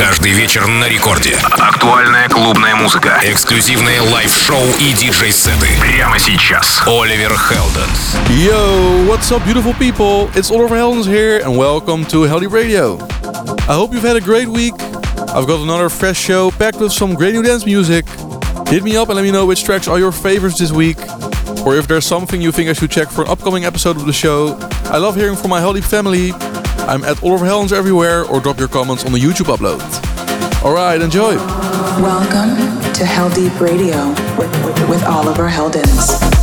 Каждый вечер на рекорде. Актуальная клубная музыка. Эксклюзивные лайв-шоу и диджей-сеты. Прямо сейчас. Оливер Хелденс. Yo, what's up, beautiful people? It's Oliver Heldens here, and welcome to Heldeep Radio. I hope you've had a great week. I've got another fresh show packed with some great new dance music. Hit me up and let me know which tracks are your favorites this week. Or if there's something you think I should check for an upcoming episode of the show. I love hearing from my Heldeep family. I'm at Oliver Heldens everywhere, or drop your comments on the YouTube upload. Alright, enjoy! Welcome to Heldeep Radio with Oliver Heldens.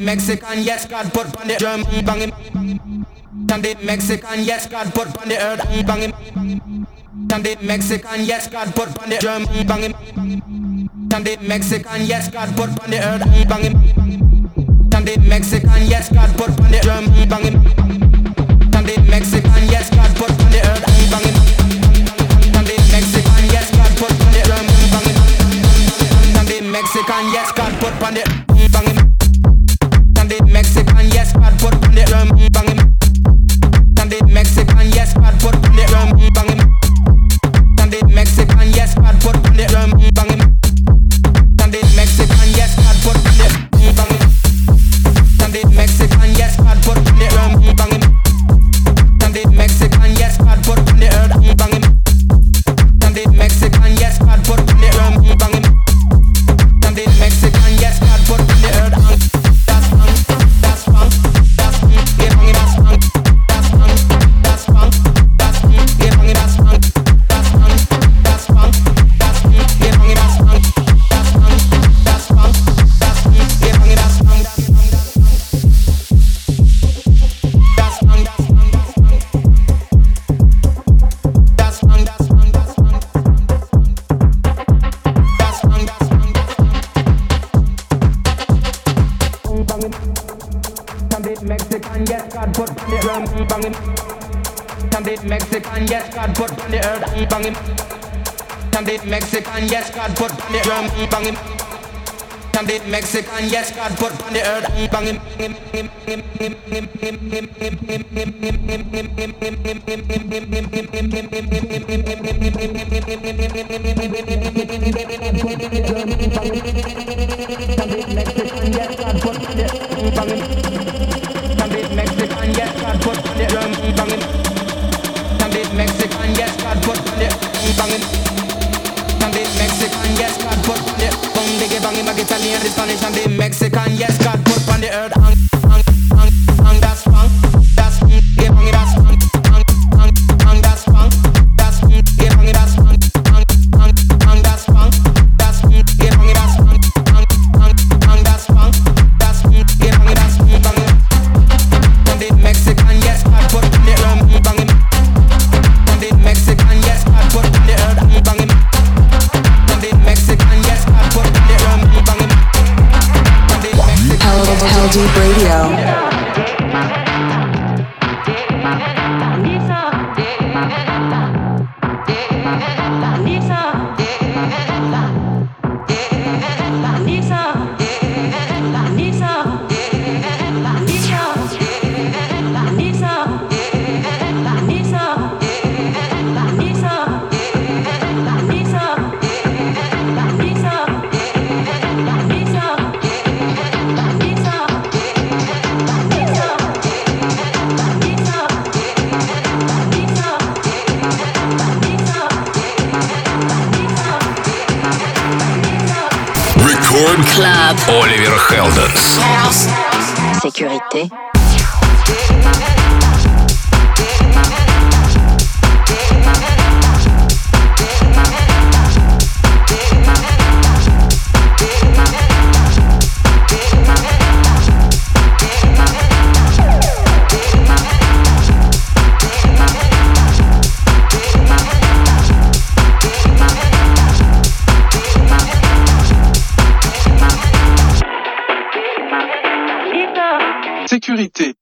Mexican, yes, God put on the German banging. And the Mexican, yes, God put on the earth banging. And the Mexican, yes, God put on the German banging. And the Mexican, yes, God put on the earth banging. And the Mexican, yes, God put on the German banging. And the Mexican, yes, God put on the earth banging. And the Mexican, yes, God banging. And Mexican, yes. put on the earth, bang him. Mexican, yes, God put on the earth, bang him. And Mexican, yes, God put on the earth, bang him. Mexican, yes, God put on the bang him. Mexican, yes, God put on the earth, bang him. Mexican, yes, God put on it, banging. And the Mexican, yes, God put on it, bang, diggy, banging, my Italian, the Spanish, and the Mexican, yes, God put on the earth. Sécurité. Sécurité.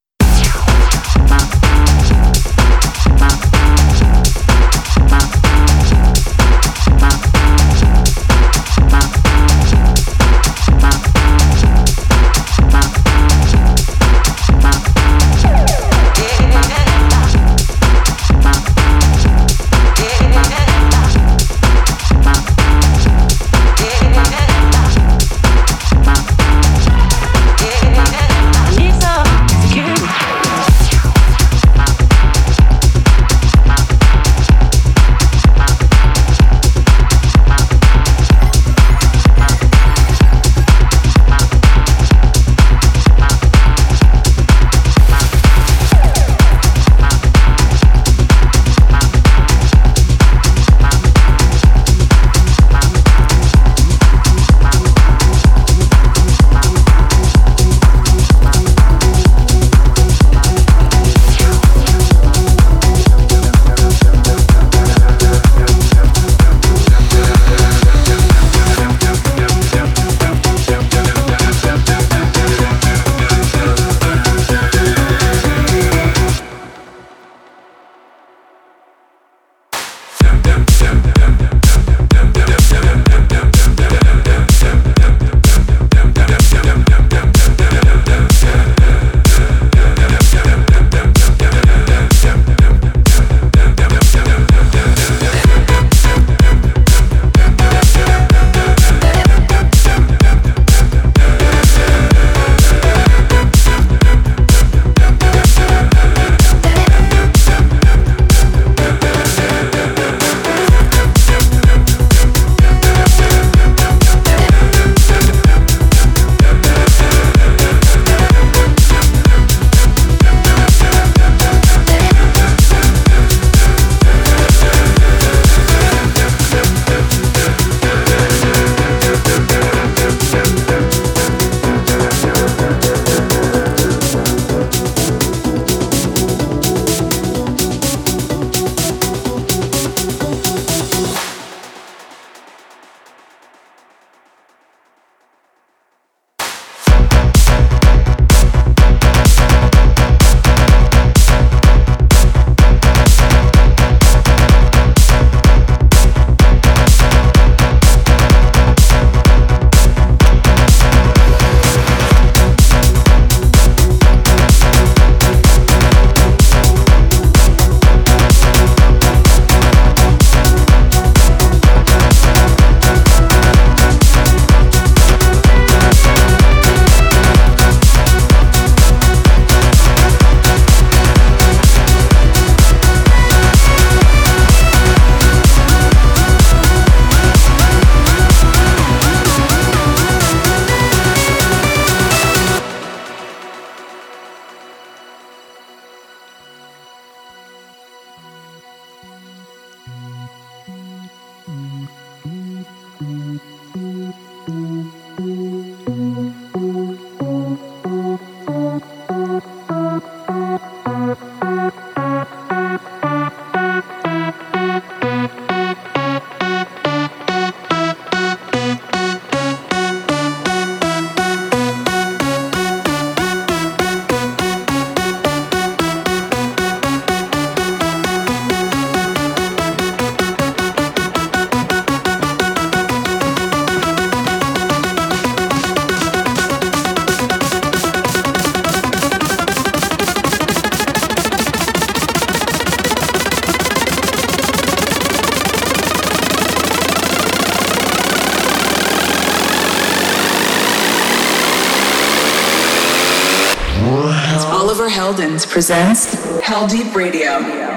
Presents Heldeep Radio.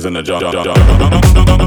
Killers in the jungle.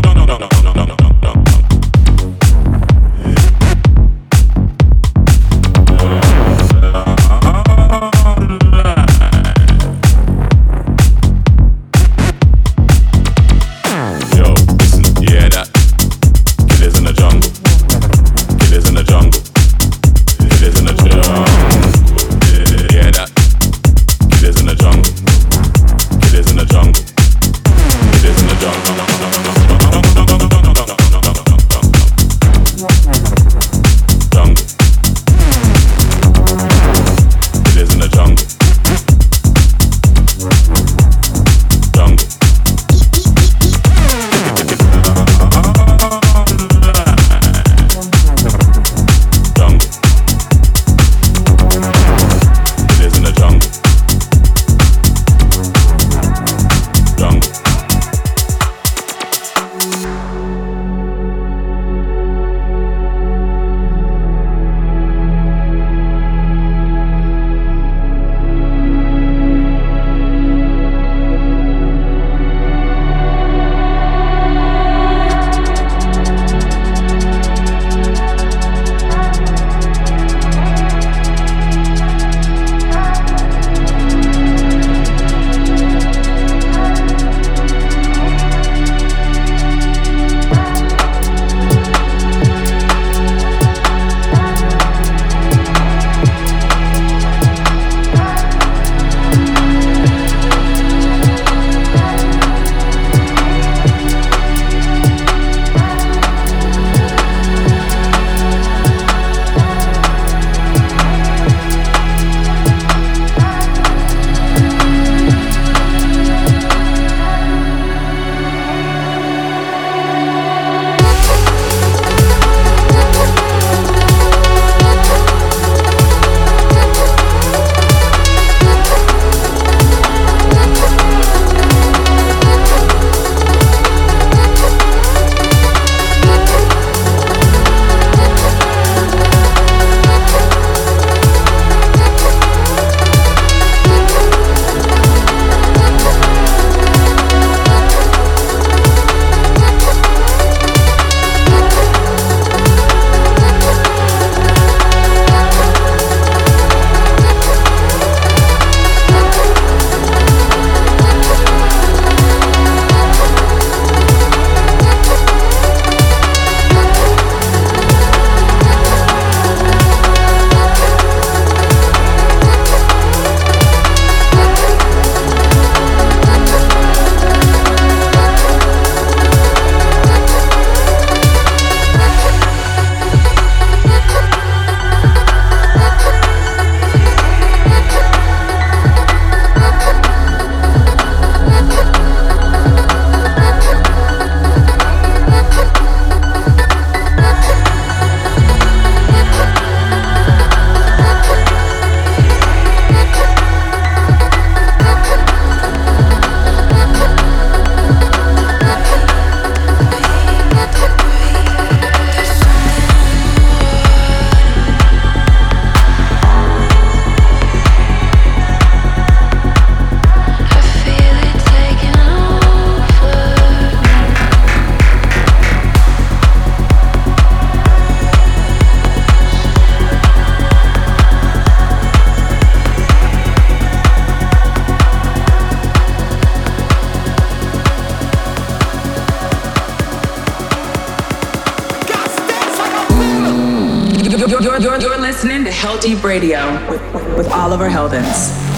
Heldeep Radio with, with Oliver Heldens.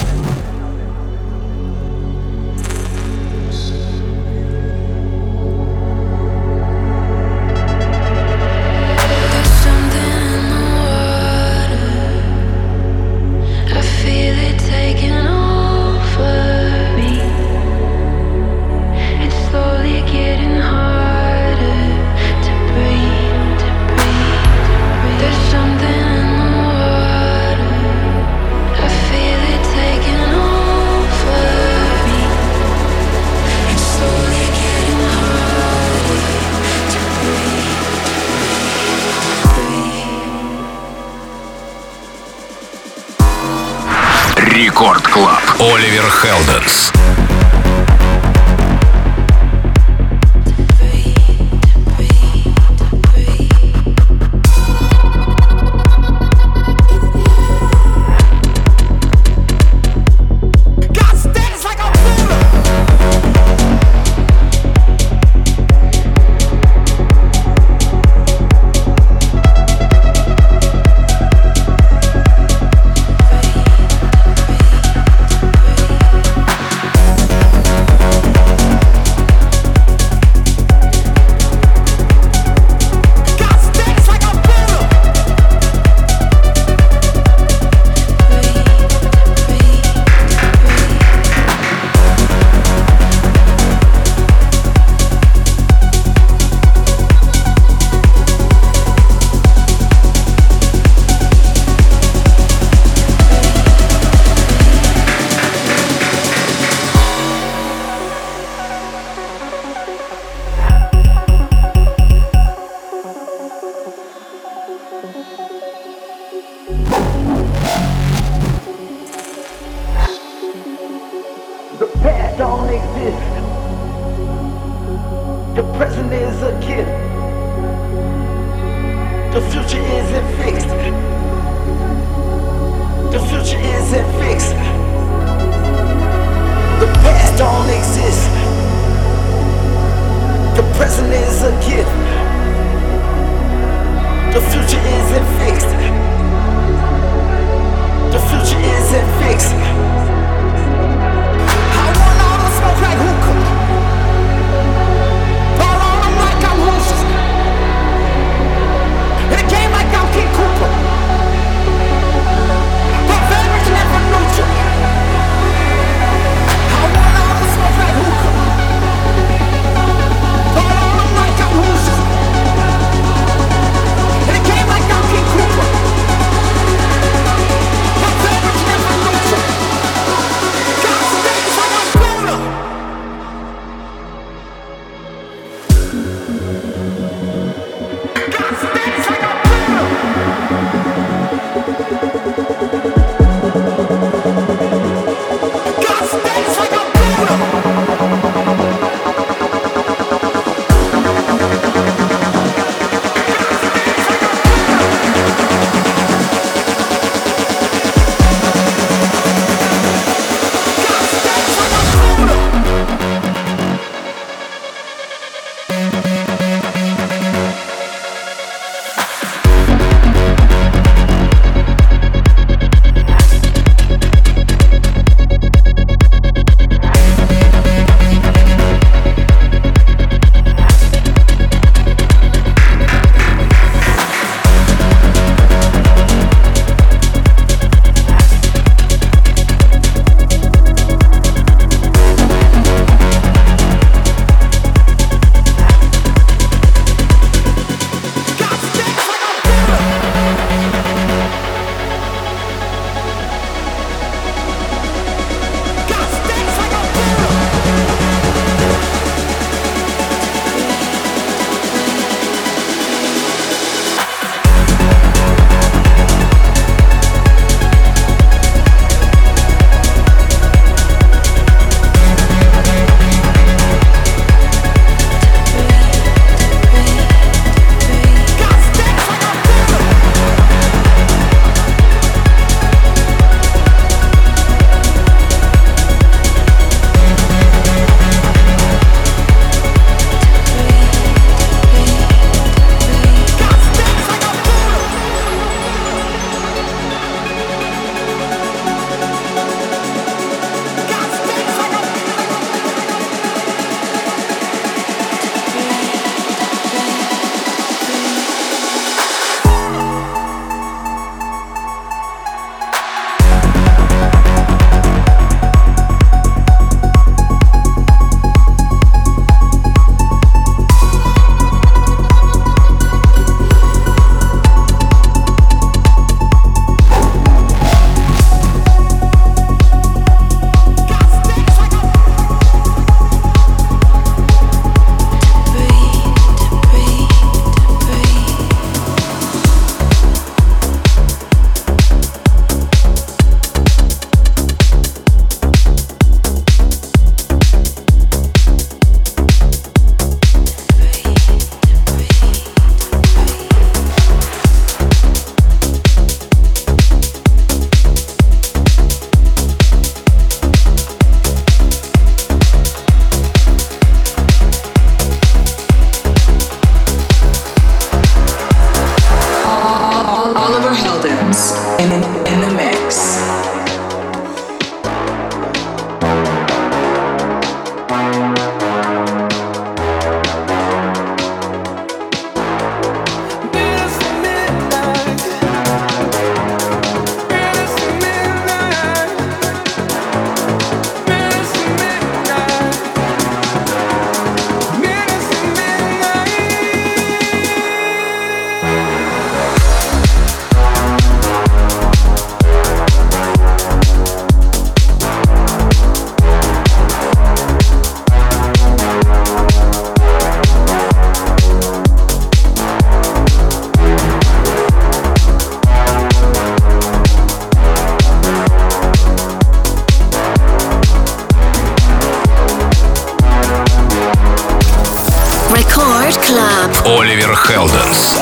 Record club. Оливер Хелденс.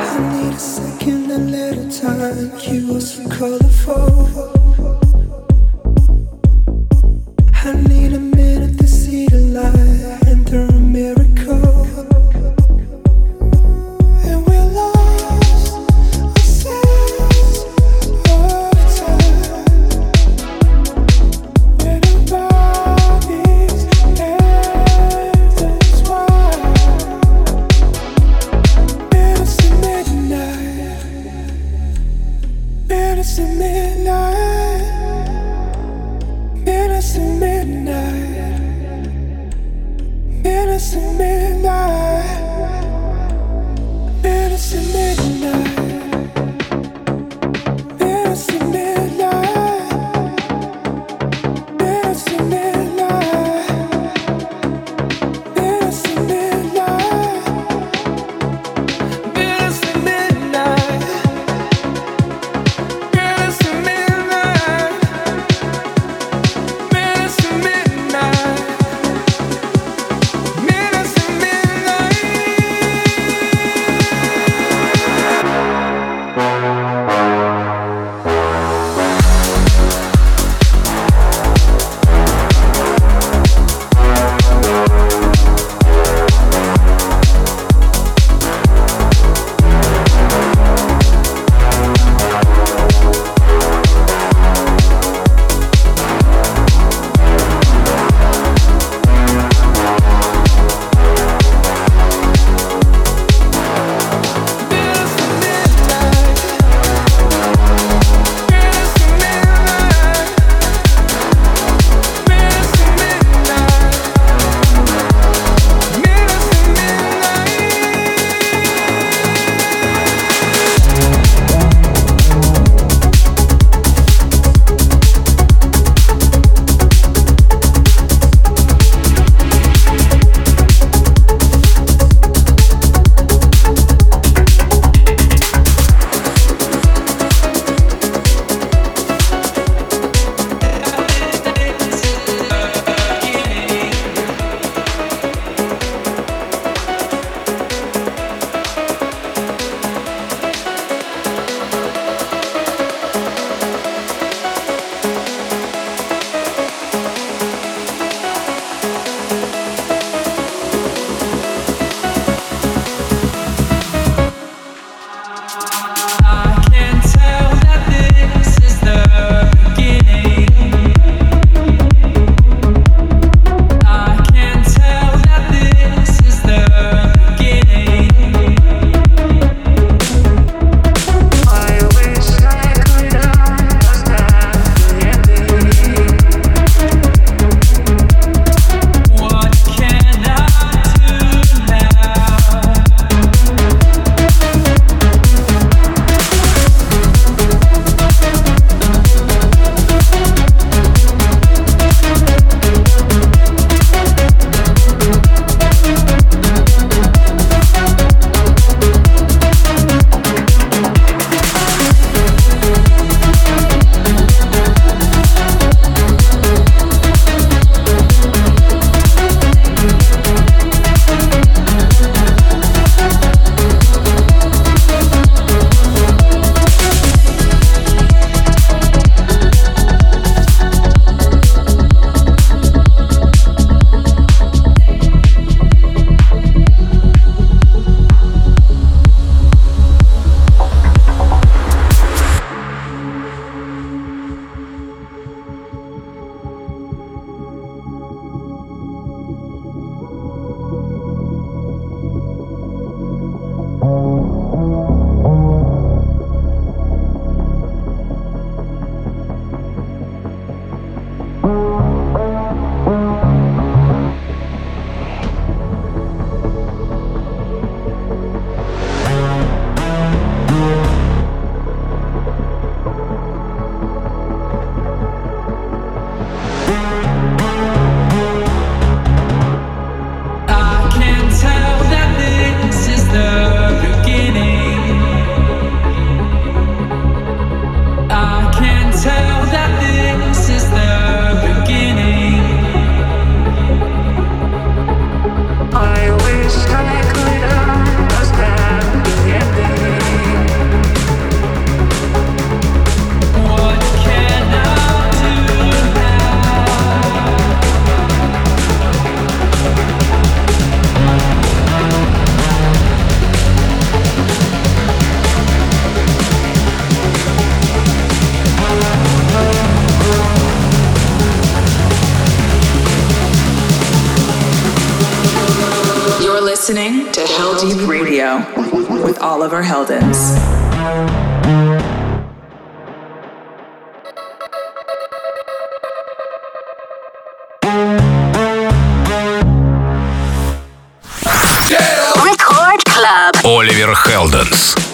I need a second and let it time. You so colorful. Waldens.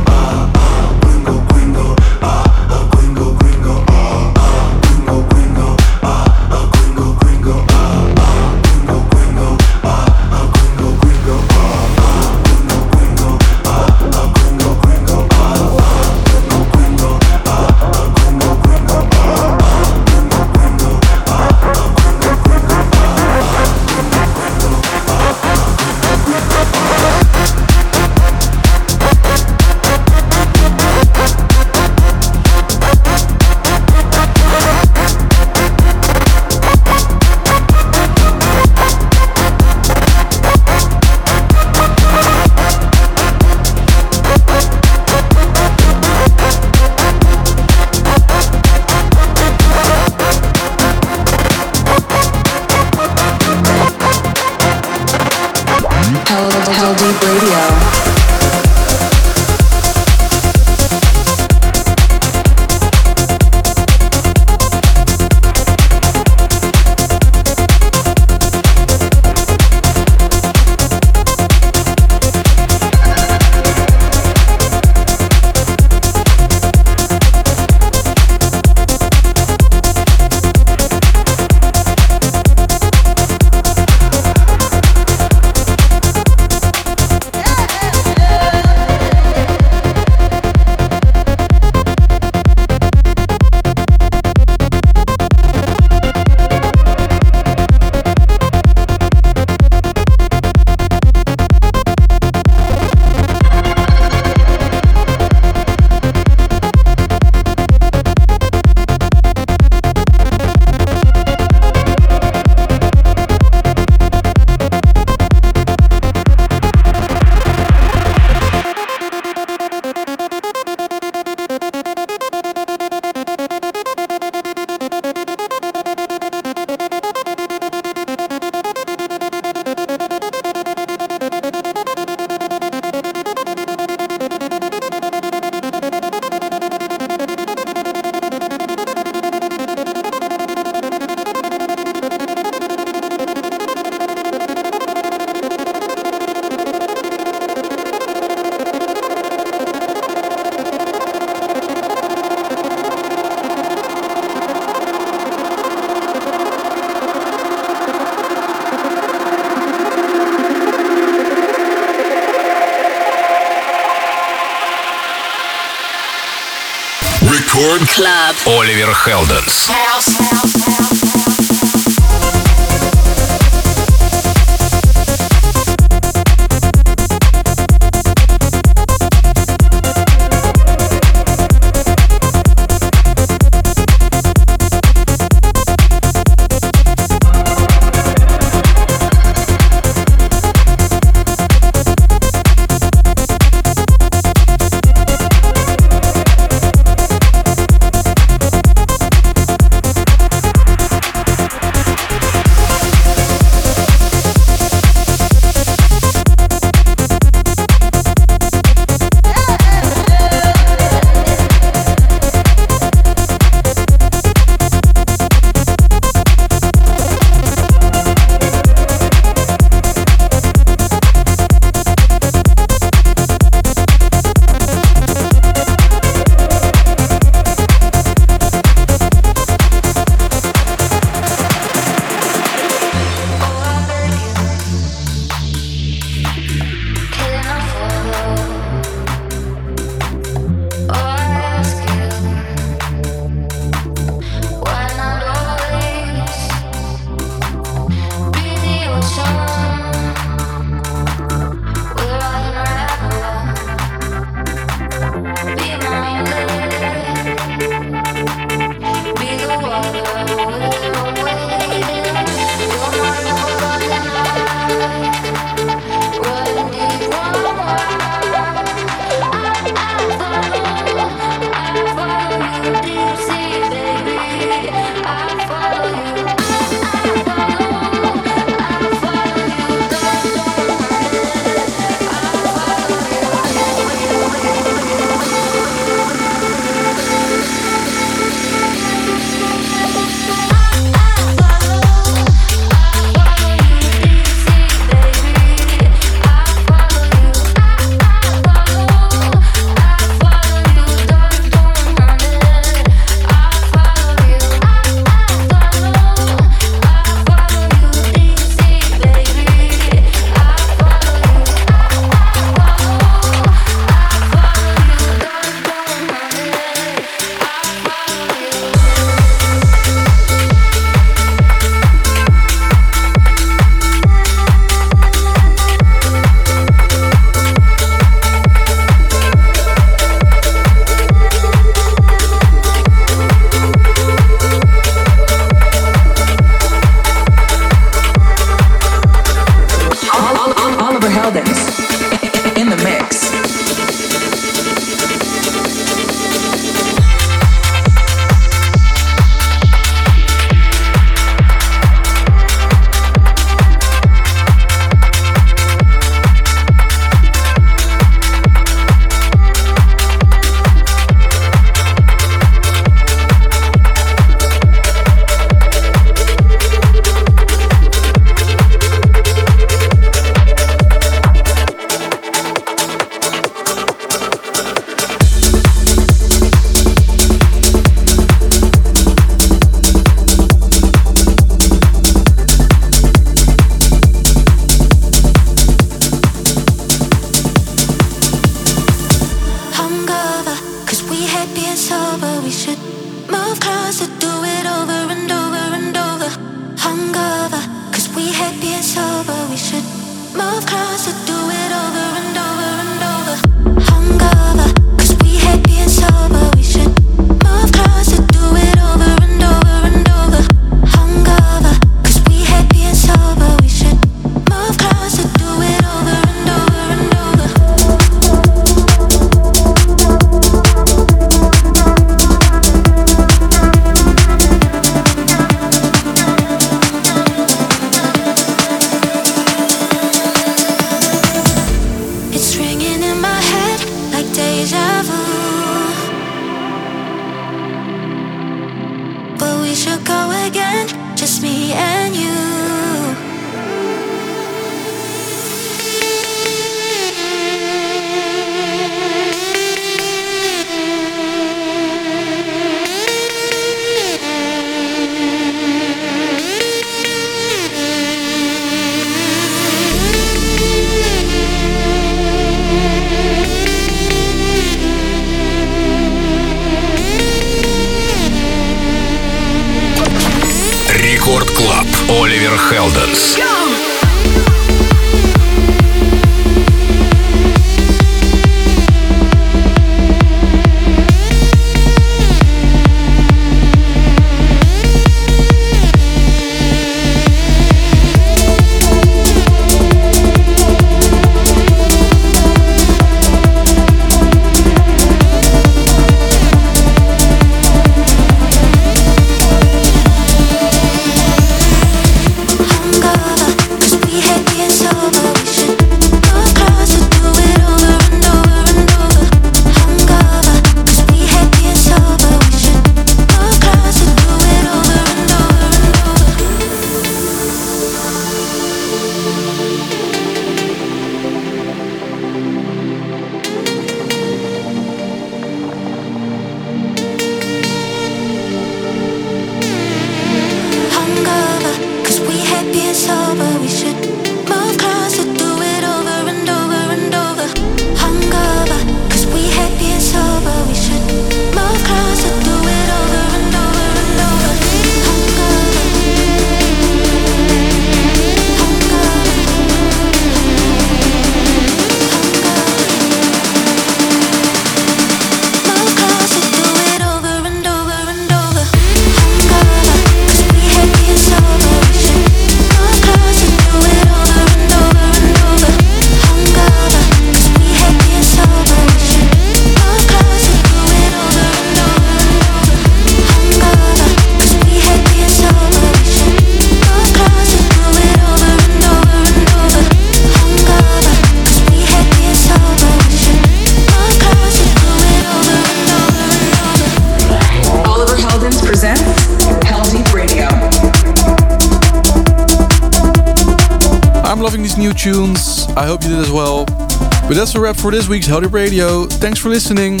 for this week's Heldeep Radio. Thanks for listening.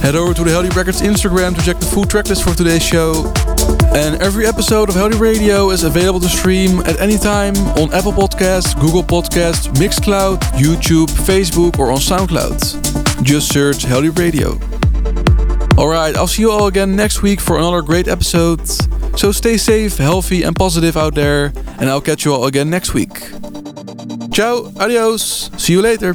Head over to the Heldeep Records Instagram to check the full tracklist for today's show. And every episode of Heldeep Radio is available to stream at any time on Apple Podcasts, Google Podcasts, Mixcloud, YouTube, Facebook, or on SoundCloud. Just search Heldeep Radio. Alright, I'll see you all again next week for another great episode. So stay safe, healthy, and positive out there, and I'll catch you all again next week. Ciao, adios, see you later.